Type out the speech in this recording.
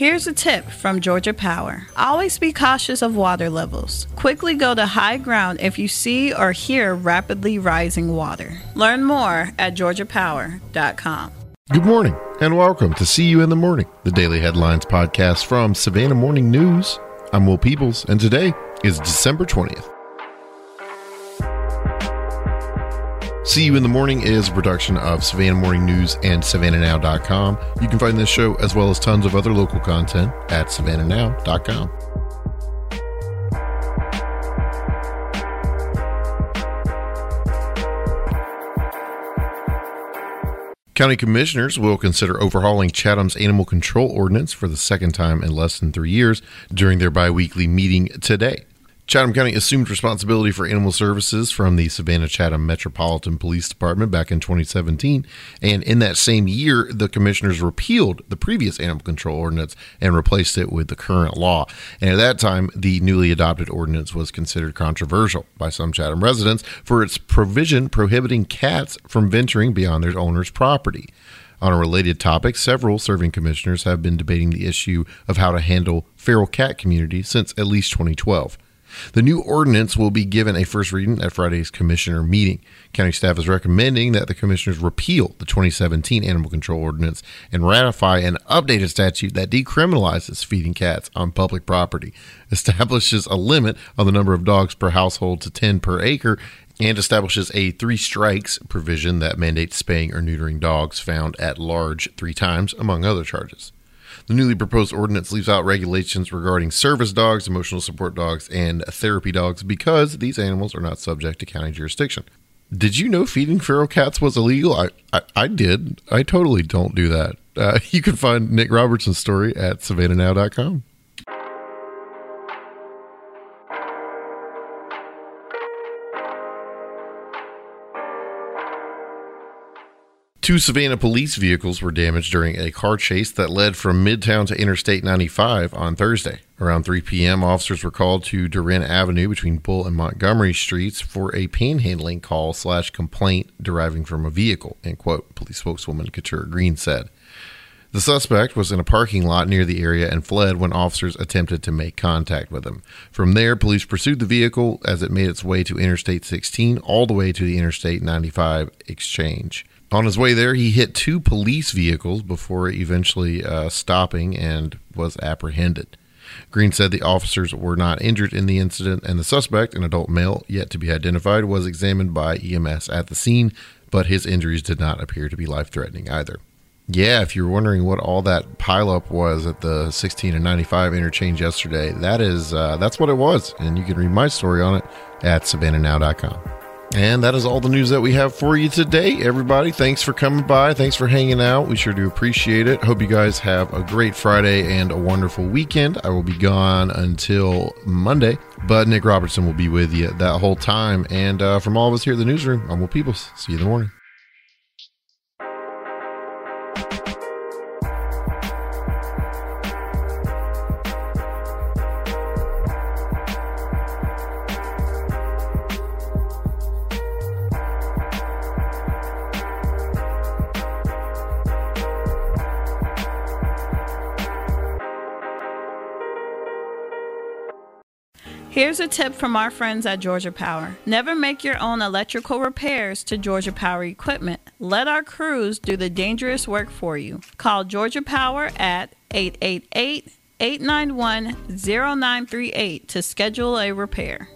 Here's a tip from Georgia Power. Always be cautious of water levels. Quickly go to high ground if you see or hear rapidly rising water. Learn more at georgiapower.com. Good morning and welcome to See You in the Morning, the daily headlines podcast from Savannah Morning News. I'm Will Peebles, and today is December 20th. See You in the Morning is a production of Savannah Morning News and SavannahNow.com. You can find this show as well as tons of other local content at SavannahNow.com. County commissioners will consider overhauling Chatham's animal control ordinance for the second time in less than three years during their biweekly meeting today. Chatham County assumed responsibility for animal services from the Savannah Chatham Metropolitan Police Department back in 2017. And in that same year, the commissioners repealed the previous animal control ordinance and replaced it with the current law. And at that time, the newly adopted ordinance was considered controversial by some Chatham residents for its provision prohibiting cats from venturing beyond their owner's property. On a related topic, several serving commissioners have been debating the issue of how to handle feral cat communities since at least 2012. The new ordinance will be given a first reading at Friday's commissioner meeting. County staff is recommending that the commissioners repeal the 2017 animal control ordinance and ratify an updated statute that decriminalizes feeding cats on public property, establishes a limit on the number of dogs per household to 10 per acre, and establishes a three strikes provision that mandates spaying or neutering dogs found at large three times, among other charges. The newly proposed ordinance leaves out regulations regarding service dogs, emotional support dogs, and therapy dogs because these animals are not subject to county jurisdiction. Did you know feeding feral cats was illegal? I, I, I did. I totally don't do that. Uh, you can find Nick Robertson's story at savannahnow.com. Two Savannah police vehicles were damaged during a car chase that led from Midtown to Interstate 95 on Thursday. Around 3 p.m., officers were called to DeRenne Avenue between Bull and Montgomery Streets for a panhandling call slash complaint deriving from a vehicle, end quote, police spokeswoman Katura Green said. The suspect was in a parking lot near the area and fled when officers attempted to make contact with him. From there, police pursued the vehicle as it made its way to Interstate 16 all the way to the Interstate 95 exchange. On his way there, he hit two police vehicles before eventually uh, stopping and was apprehended. Green said the officers were not injured in the incident, and the suspect, an adult male yet to be identified, was examined by EMS at the scene, but his injuries did not appear to be life threatening either. Yeah, if you're wondering what all that pileup was at the 16 and 95 interchange yesterday, that is uh, that's what it was, and you can read my story on it at savannahnow.com. And that is all the news that we have for you today, everybody. Thanks for coming by. Thanks for hanging out. We sure do appreciate it. Hope you guys have a great Friday and a wonderful weekend. I will be gone until Monday, but Nick Robertson will be with you that whole time. And uh, from all of us here at the newsroom, I'm Will Peebles. See you in the morning. Here's a tip from our friends at Georgia Power. Never make your own electrical repairs to Georgia Power equipment. Let our crews do the dangerous work for you. Call Georgia Power at 888 891 0938 to schedule a repair.